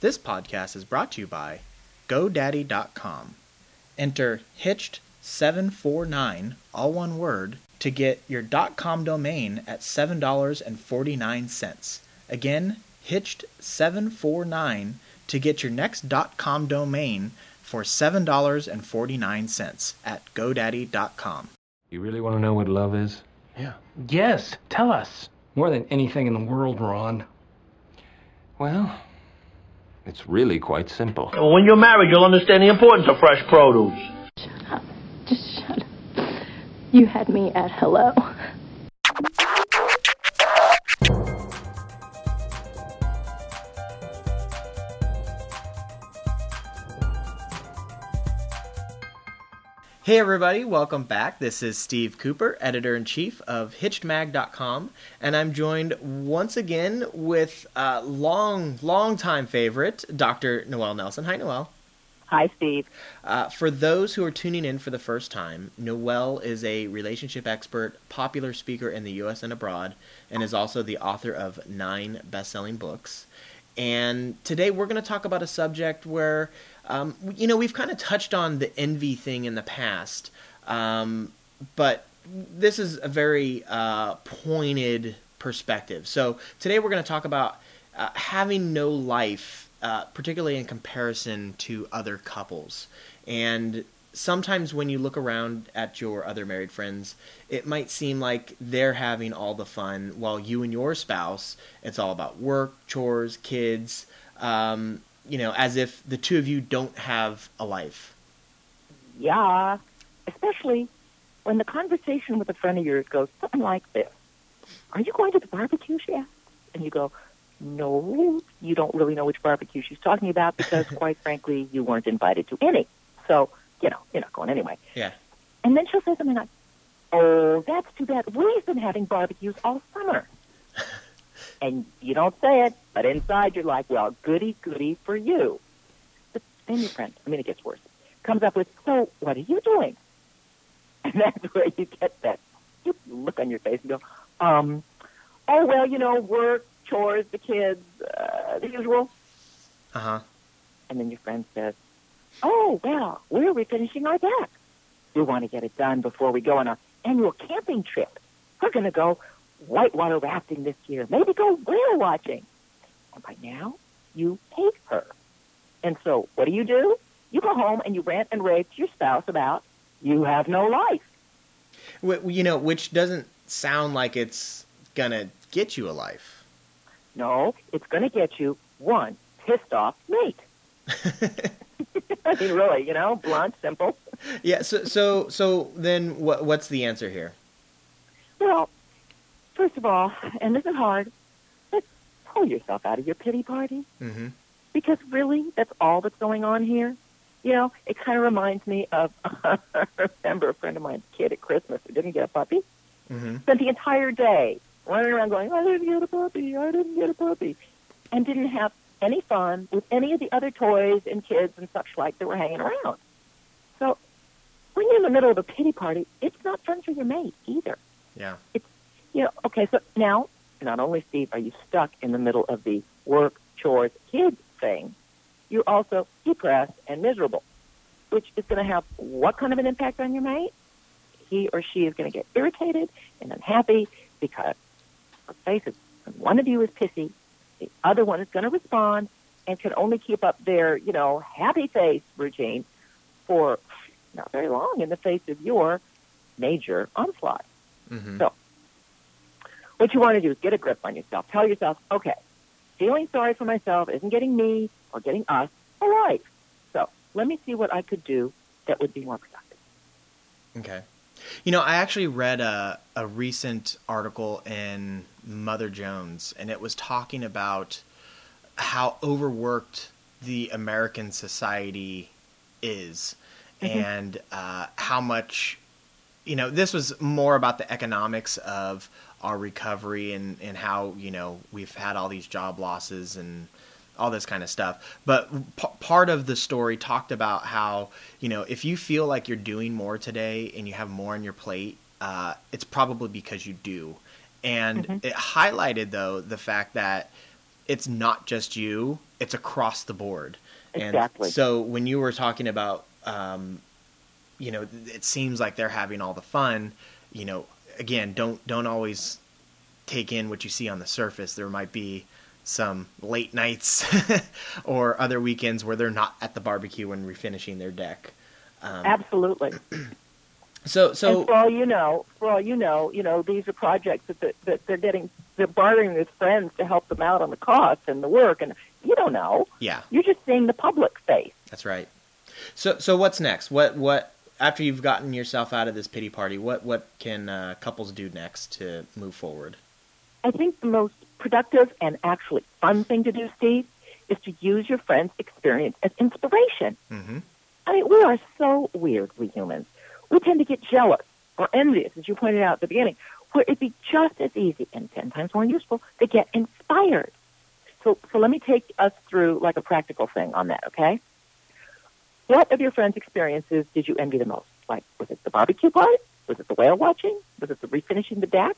This podcast is brought to you by GoDaddy.com. Enter Hitched749, all one word, to get your .com domain at $7.49. Again, Hitched749 to get your next .com domain for $7.49 at GoDaddy.com. You really want to know what love is? Yeah. Yes, tell us. More than anything in the world, Ron. Well, it's really quite simple. When you're married, you'll understand the importance of fresh produce. Shut up. Just shut up. You had me at hello. Hey everybody, welcome back. This is Steve Cooper, editor in chief of HitchedMag.com, and I'm joined once again with uh, long, long time favorite, Dr. Noelle Nelson. Hi, Noelle. Hi, Steve. Uh, for those who are tuning in for the first time, Noelle is a relationship expert, popular speaker in the U.S. and abroad, and is also the author of nine best-selling books. And today we're going to talk about a subject where, um, you know, we've kind of touched on the envy thing in the past, um, but this is a very uh, pointed perspective. So today we're going to talk about uh, having no life, uh, particularly in comparison to other couples. And sometimes when you look around at your other married friends, it might seem like they're having all the fun while you and your spouse, it's all about work, chores, kids, um, you know, as if the two of you don't have a life. Yeah, especially when the conversation with a friend of yours goes something like this Are you going to the barbecue, she asks? And you go, No, you don't really know which barbecue she's talking about because, quite frankly, you weren't invited to any. So, you know, you're not going anyway. Yeah. And then she'll say something like, Oh, that's too bad. We've been having barbecues all summer. and you don't say it, but inside you're like, well, goody, goody for you. But then your friend, I mean, it gets worse, comes up with, so what are you doing? And that's where you get that you look on your face and go, um, oh, well, you know, work, chores, the kids, uh, the usual. Uh huh. And then your friend says, oh, well, we're refinishing our deck. We want to get it done before we go on our annual camping trip. We're going to go whitewater rafting this year, maybe go whale watching. And by now, you hate her. And so, what do you do? You go home and you rant and rave to your spouse about you have no life. Wh- You know, which doesn't sound like it's gonna get you a life. No, it's going to get you one pissed off mate. I mean, really, you know, blunt, simple. Yeah. So, so, so then, what? What's the answer here? Well, first of all, and this is hard, but pull yourself out of your pity party. Mm-hmm. Because really, that's all that's going on here. You know, it kind of reminds me of, I remember a friend of mine's kid at Christmas who didn't get a puppy, Mm-hmm. spent the entire day running around going, I didn't get a puppy, I didn't get a puppy, and didn't have any fun with any of the other toys and kids and such like that were hanging around. So when you're in the middle of a pity party, it's not fun for your mate either. Yeah. It's you know, okay, so now, not only, Steve, are you stuck in the middle of the work, chores, kids thing, you're also depressed and miserable, which is going to have what kind of an impact on your mate? He or she is going to get irritated and unhappy because, let's face it, when one of you is pissy, the other one is going to respond and can only keep up their, you know, happy face routine for not very long in the face of your major onslaught. Mm-hmm. So, what you want to do is get a grip on yourself. Tell yourself, okay, feeling sorry for myself isn't getting me or getting us a life. So, let me see what I could do that would be more productive. Okay. You know, I actually read a, a recent article in Mother Jones, and it was talking about how overworked the American society is and uh, how much, you know, this was more about the economics of our recovery and, and how, you know, we've had all these job losses and all this kind of stuff. But p- part of the story talked about how, you know, if you feel like you're doing more today and you have more on your plate, uh, it's probably because you do. And it highlighted, though, the fact that it's not just you it's across the board. Exactly. And so when you were talking about, um, you know, it seems like they're having all the fun. You know, again, don't don't always take in what you see on the surface. There might be some late nights or other weekends where they're not at the barbecue and refinishing their deck. Um, Absolutely. so so and for all you know, for all you know, you know these are projects that that, that they're getting, they're bartering with friends to help them out on the cost and the work, and you don't know. yeah, You're just seeing the public face. that's right. So so what's next? What what after you've gotten yourself out of this pity party? What what can uh, couples do next to move forward? I think the most productive and actually fun thing to do, Steve, is to use your friend's experience as inspiration. Mm-hmm. I mean, we are so weird, we humans. We tend to get jealous or envious, as you pointed out at the beginning, where it'd be just as easy and ten times more useful to get inspired. So, so let me take us through like a practical thing on that, okay? What of your friends' experiences did you envy the most? Like, was it the barbecue part? Was it the whale watching? Was it the refinishing the deck?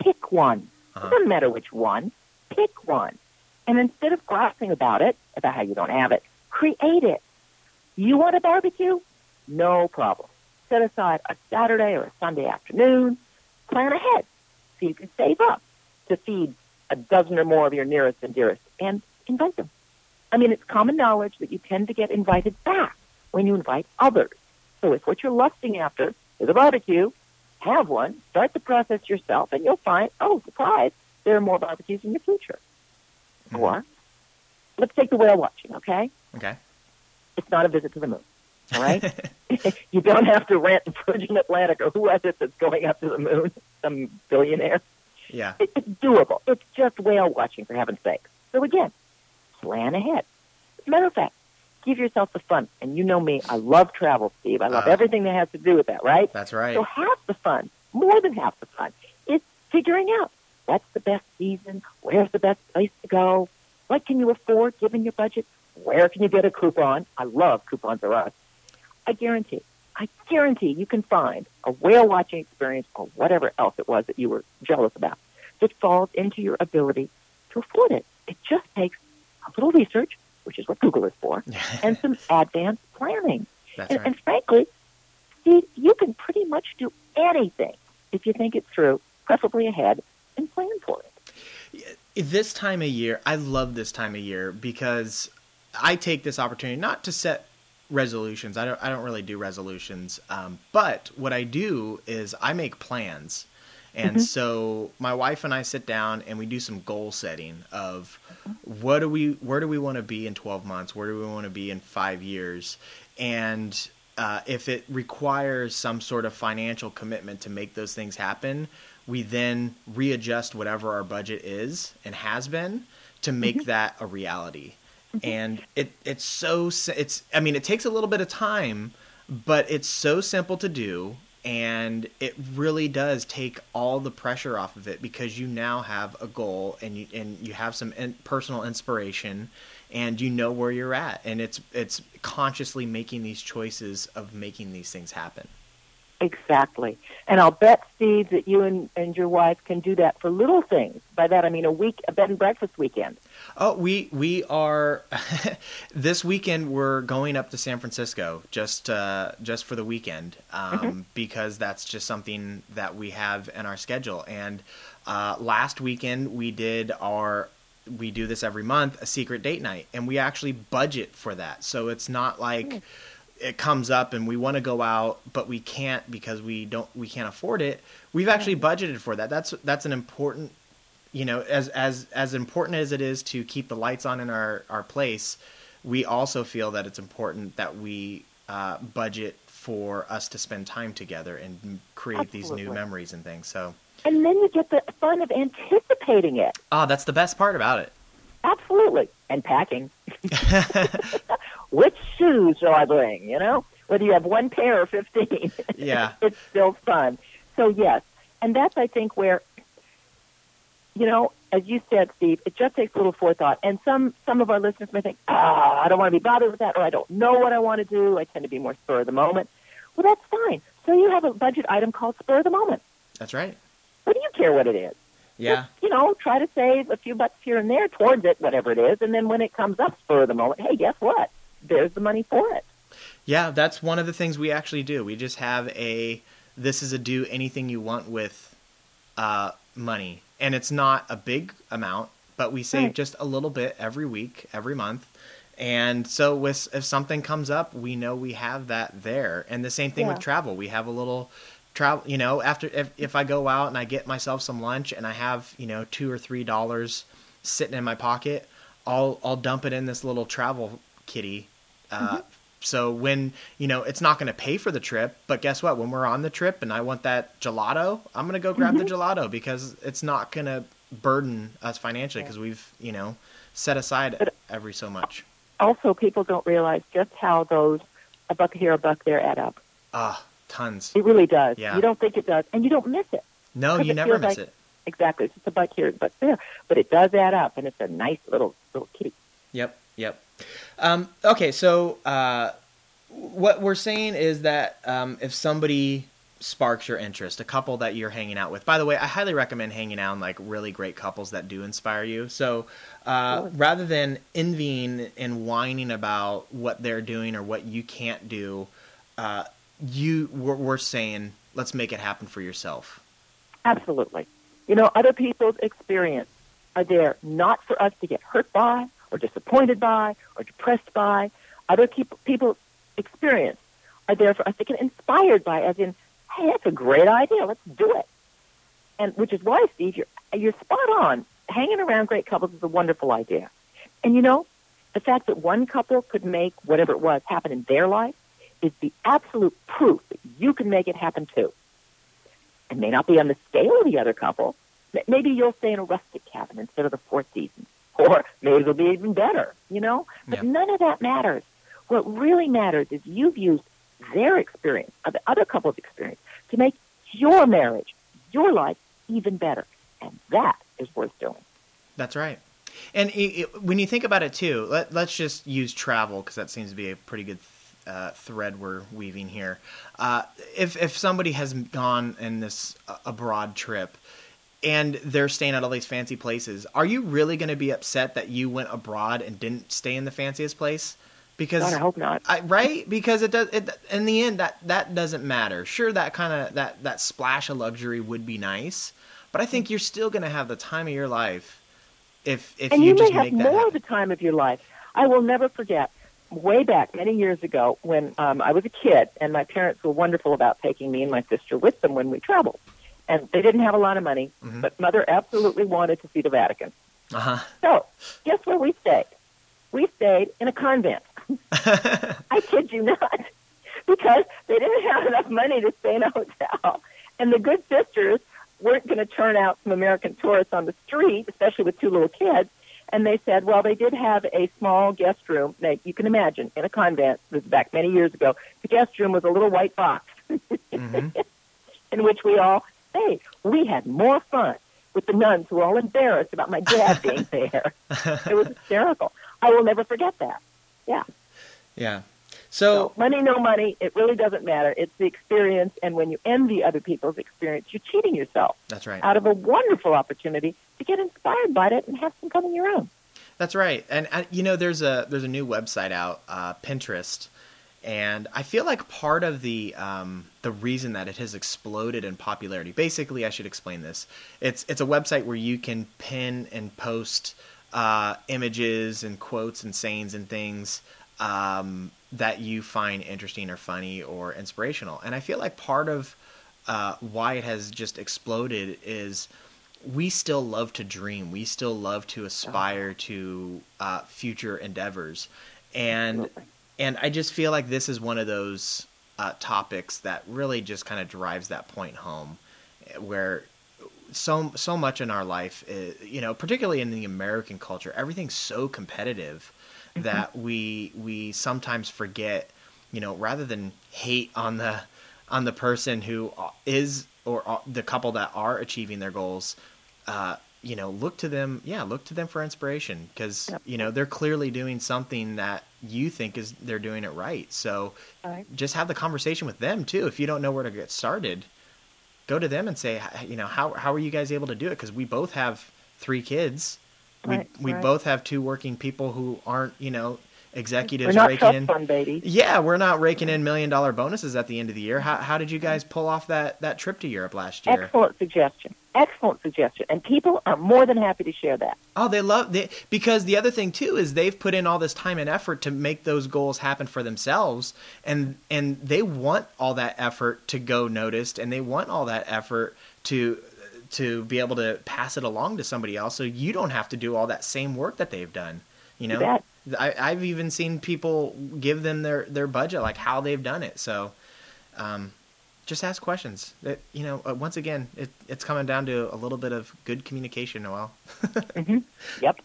Pick one. Uh-huh. It doesn't matter which one. Pick one. And instead of grousing about it, about how you don't have it, create it. You want a barbecue? No problem. Set aside a Saturday or a Sunday afternoon. Plan ahead so you can save up to feed a dozen or more of your nearest and dearest and invite them. I mean, it's common knowledge that you tend to get invited back when you invite others. So if what you're lusting after is a barbecue, have one, start the process yourself, and you'll find, oh, surprise, there are more barbecues in the future. Mhm. Or, let's take the whale watching, okay? Okay. It's not a visit to the moon, all right? you don't have to rent Virgin Atlantic or who is it that's going up to the moon, some billionaire. Yeah. It, it's doable. It's just whale watching, for heaven's sake. So again, plan ahead. As a matter of fact, give yourself the fun. And you know me, I love travel, Steve. I love Uh. everything that has to do with that, right? That's right. So half the fun, more than half the fun, is figuring out what's the best season, where's the best place to go, what can you afford given your budget, where can you get a coupon. I love coupons are us. I guarantee, I guarantee you can find a whale watching experience or whatever else it was that you were jealous about that falls into your ability to afford it. It just takes a little research, which is what Google is for, and some advanced planning. And, right. and frankly, Steve, you can pretty much do anything if you think it through, preferably ahead, and plan for it. this time of year, I love this time of year because I take this opportunity not to set resolutions. I don't. I don't really do resolutions. Um, but what I do is I make plans, and so my wife and I sit down and we do some goal setting of what do we, where do we want to be in twelve months, where do we want to be in five years, and uh, if it requires some sort of financial commitment to make those things happen, we then readjust whatever our budget is and has been to make that a reality. Mm-hmm. And it it's so it's I mean it takes a little bit of time, but it's so simple to do and it really does take all the pressure off of it because you now have a goal and you and you have some in, personal inspiration and you know where you're at and it's it's consciously making these choices of making these things happen. Exactly. And I'll bet, Steve, that you and, and your wife can do that for little things. By that I mean a week, a bed and breakfast weekend. Oh, we we are this weekend. We're going up to San Francisco just uh, just for the weekend um, because that's just something that we have in our schedule. And uh, last weekend we did our we do this every month a secret date night, and we actually budget for that. So it's not like it comes up and we want to go out but we can't because we don't we can't afford it. We've actually budgeted for that. That's that's an important you know, as as as important as it is to keep the lights on in our our place, we also feel that it's important that we uh, budget for us to spend time together and create these new memories and things. So, And then you get the fun of anticipating it. ah, that's the best part about it. Absolutely. And packing. Which shoes shall I bring? You know, whether you have one pair or 15. Yeah. it's still fun. So, yes. And that's, I think, where, you know, as you said, Steve, it just takes a little forethought. And some, some of our listeners may think, ah, I don't want to be bothered with that, or I don't know what I want to do. I tend to be more spur of the moment. Well, that's fine. So you have a budget item called spur of the moment. That's right. What do you care what it is? Yeah. Just, you know, try to save a few bucks here and there towards it, whatever it is, and then when it comes up spur of the moment, hey, guess what? There's the money for it. Yeah, that's one of the things we actually do. We just have a this is a do anything you want with uh, money, and it's not a big amount, but we save Right. just a little bit every week, every month. And so, with if something comes up, we know we have that there. And the same thing with travel. We have a little travel. You know, after if if I go out and I get myself some lunch and I have you know two or three dollars sitting in my pocket, I'll I'll dump it in this little travel kitty. Uh, So when you know it's not going to pay for the trip, but guess what? When we're on the trip and I want that gelato, I'm going to go grab the gelato because it's not going to burden us financially because we've you know set aside But- every so much. Also, people don't realize just how those a buck here, a buck there add up. Ah, tons. It really does. Yeah. You don't think it does, and you don't miss it. No, you it never miss like- it. Exactly. It's just a buck here, a buck there, but it does add up, and it's a nice little little kitty. Yep, yep. Um, okay, so uh, what we're saying is that um, if somebody sparks your interest, a couple that you're hanging out with. By the way, I highly recommend hanging out in like really great couples that do inspire you. So uh, Sure. rather than envying and whining about what they're doing or what you can't do, uh, you we're, we're saying let's make it happen for yourself. Absolutely. You know, other people's experience are there not for us to get hurt by or disappointed by or depressed by. Other people experience are there for us to get inspired by, as in, hey, that's a great idea. Let's do it. And which is why, Steve, you're, you're spot on. Hanging around great couples is a wonderful idea. And you know, the fact that one couple could make whatever it was happen in their life is the absolute proof that you can make it happen too. It may not be on the scale of the other couple. Maybe you'll stay in a rustic cabin instead of the Four Seasons. Or maybe it'll be even better, you know? But Yeah. none of that matters. What really matters is you've used their experience, the other couple's experience, to make your marriage, your life, even better. And that is worth doing. That's right. And it, it, when you think about it too, let, let's just use travel because that seems to be a pretty good uh, thread we're weaving here. Uh, if if somebody has gone in this uh, abroad trip and they're staying at all these fancy places, are you really going to be upset that you went abroad and didn't stay in the fanciest place? Because God, I hope not. I, right? Because it does. It, in the end, that that doesn't matter. Sure, that kind of that that splash of luxury would be nice, but I think you're still going to have the time of your life if if and you, you, just may have make that more happen. of the time of your life. I will never forget way back many years ago when um, I was a kid, and my parents were wonderful about taking me and my sister with them when we traveled. And they didn't have a lot of money, Mhm. but mother absolutely wanted to see the Vatican. Uh So, guess where we stayed? We stayed in a convent. I kid you not, because they didn't have enough money to stay in a hotel, and the good sisters weren't going to turn out some American tourists on the street, especially with two little kids. And they said, well, they did have a small guest room. Now, you can imagine, in a convent, this is back many years ago, the guest room was a little white box hmm in which we all stayed. We had more fun with the nuns who were all embarrassed about my dad being there. It was hysterical. I will never forget that. Yeah. Yeah. So So money, no money, it really doesn't matter. It's the experience, and when you envy other people's experience, you're cheating yourself that's right. out of a wonderful opportunity to get inspired by it and have some come of your own. That's right. And uh, you know, there's a there's a new website out, uh, Pinterest, and I feel like part of the um, the reason that it has exploded in popularity. Basically, I should explain this. It's it's a website where you can pin and post uh, images and quotes and sayings and things um, that you find interesting or funny or inspirational. And I feel like part of uh, why it has just exploded is we still love to dream. We still love to aspire to uh, future endeavors, and Absolutely. And I just feel like this is one of those uh, topics that really just kind of drives that point home, where so so much in our life, is, you know, particularly in the American culture, everything's so competitive that we we sometimes forget, you know, rather than hate on the on the person who is or uh, the couple that are achieving their goals, uh, you know, look to them. Yeah, look to them for inspiration because Yep. you know they're clearly doing something that you think is they're doing it right. So Right. just have the conversation with them too. If you don't know where to get started, go to them and say, you know, how how are you guys able to do it? Because we both have three kids. Right, we we right. both have two working people who aren't, you know, executives raking in. fund babies. Yeah, we're not raking in million dollar bonuses at the end of the year. How how did you guys pull off that that trip to Europe last year? Excellent suggestion. Excellent suggestion. And people are more than happy to share that. Oh, they love they because the other thing too is they've put in all this time and effort to make those goals happen for themselves, and and they want all that effort to go noticed, and they want all that effort to to be able to pass it along to somebody else, so you don't have to do all that same work that they've done. You know. I, I've even seen people give them their their budget, like how they've done it. So, um, just ask questions. That you know, uh, once again, it, it's coming down to a little bit of good communication, Noelle. Yep.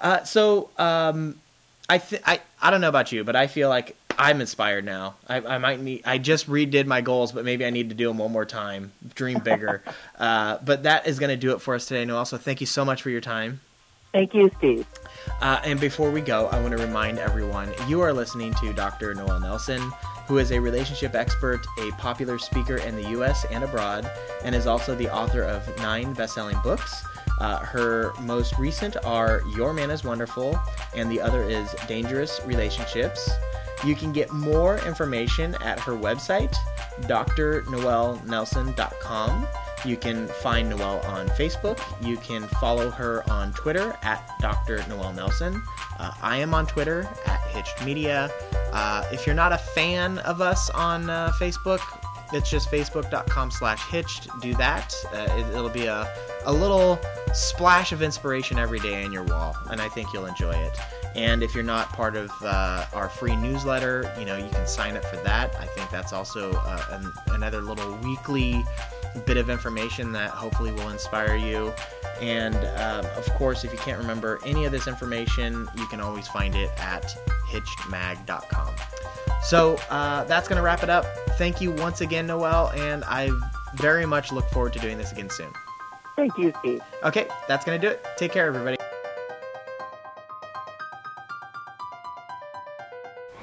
Uh, so um, I th- I I don't know about you, but I feel like I'm inspired now. I, I might need. I just redid my goals, but maybe I need to do them one more time. Dream bigger. uh, but that is going to do it for us today, Noelle. So thank you so much for your time. Thank you, Steve. Uh, and before we go, I want to remind everyone you are listening to Dr. Noelle Nelson, who is a relationship expert, a popular speaker in the U.S. and abroad, and is also the author of nine best-selling books. Uh, her most recent are Your Man is Wonderful, and the other is Dangerous Relationships. You can get more information at her website, drnoelnelson.com. You can find Noelle on Facebook. You can follow her on Twitter at Dr. Noelle Nelson. Uh, I am on Twitter at Hitched Media. Uh, if you're not a fan of us on uh, Facebook, it's just facebook.com slash hitched. Do that. Uh, it, it'll be a, a little splash of inspiration every day on your wall, and I think you'll enjoy it. And if you're not part of uh, our free newsletter, you know, you can sign up for that. I think that's also uh, an, another little weekly bit of information that hopefully will inspire you. And um, of course, if you can't remember any of this information, you can always find it at hitchedmag.com. So uh, that's going to wrap it up. Thank you once again, Noelle, and I very much look forward to doing this again soon. Thank you, Steve. Okay, that's going to do it. Take care, everybody.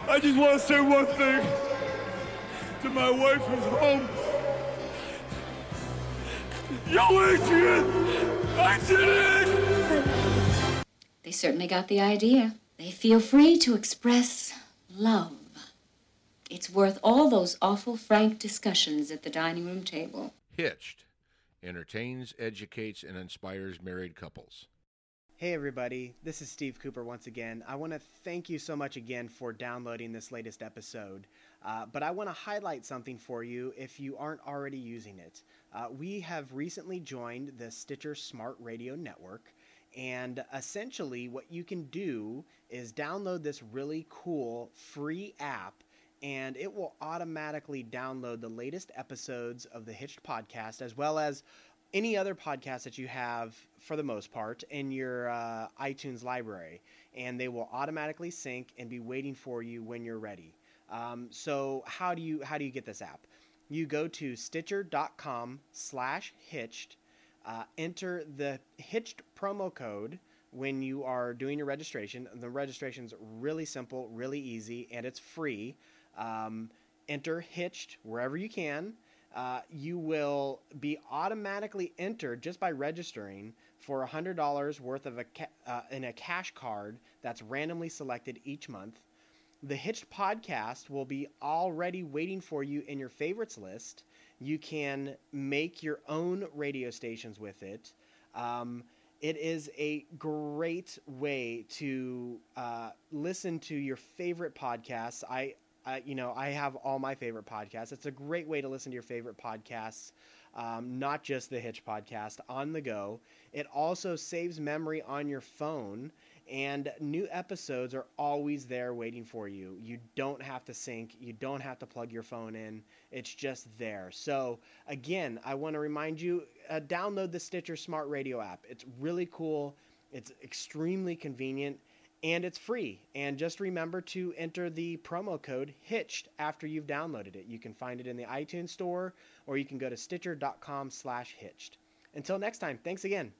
I just want to say one thing to my wife who's home. Yo, Adrian! I did it! They certainly got the idea. They feel free to express love. It's worth all those awful frank discussions at the dining room table. Hitched entertains, educates, and inspires married couples. Hey, everybody. This is Steve Cooper once again. I want to thank you so much again for downloading this latest episode. Uh, but I want to highlight something for you if you aren't already using it. Uh, we have recently joined the Stitcher Smart Radio Network. And essentially, what you can do is download this really cool free app, and it will automatically download the latest episodes of the Hitched podcast, as well as any other podcast that you have, for the most part, in your uh, iTunes library. And they will automatically sync and be waiting for you when you're ready. Um, so how do you how do you get this app? You go to Stitcher.com slash Hitched uh, enter the Hitched promo code when you are doing your registration. The registration's really simple, really easy, and it's free. Um, enter Hitched wherever you can. Uh, you will be automatically entered just by registering for $100 worth of a ca- uh, in a cash card that's randomly selected each month. The Hitched podcast will be already waiting for you in your favorites list. You can make your own radio stations with it. Um, it is a great way to uh, listen to your favorite podcasts. I, you know, I have all my favorite podcasts. It's a great way to listen to your favorite podcasts, um, not just the Hitch podcast on the go. It also saves memory on your phone and new episodes are always there waiting for you. You don't have to sync, you don't have to plug your phone in. It's just there. So, again, I want to remind you uh, download the Stitcher Smart Radio app. It's really cool, it's extremely convenient, and it's free. And just remember to enter the promo code HITCHED after you've downloaded it. You can find it in the iTunes store or you can go to stitcher.com/hitched. Until next time, thanks again.